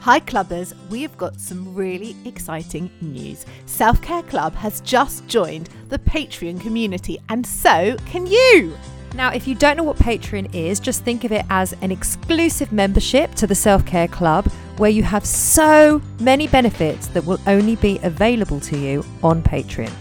Hi, clubbers. We have got some really exciting news. Self Care Club has just joined the Patreon community, and so can you. Now, if you don't know what Patreon is, just think of it as an exclusive membership to the Self Care Club where you have so many benefits that will only be available to you on Patreon.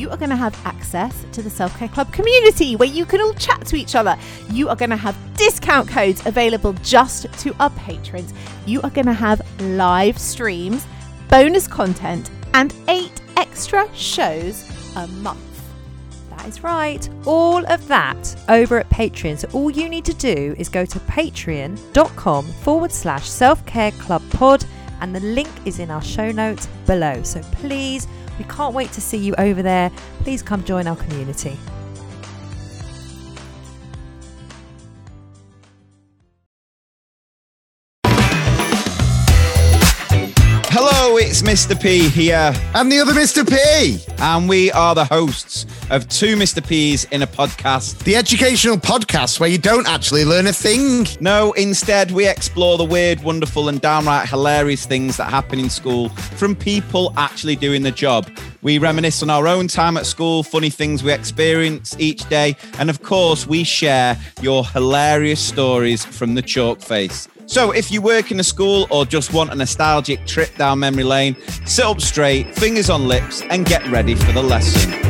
You are going to have access to the Self Care Club community where you can all chat to each other. You are going to have discount codes available just to our patrons. You are going to have live streams, bonus content, and eight extra shows a month. That is right. All of that over at Patreon. So all you need to do is go to patreon.com forward slash self care club pod, and the link is in our show notes below. So please, we can't wait to see you over there. Please come join our community. Hello, it's Mr. P here, And the other Mr. P, and we are the hosts of Two Mr. P's in a podcast. the educational podcast where you don't actually learn a thing. No, instead, we explore the weird, wonderful, and downright hilarious things that happen in school from people actually doing the job. We reminisce on our own time at school, funny things we experience each day, and of course, we share your hilarious stories from the chalk face. So, if you work in a school or just want a nostalgic trip down memory lane, sit up straight, fingers on lips, and get ready for the lesson.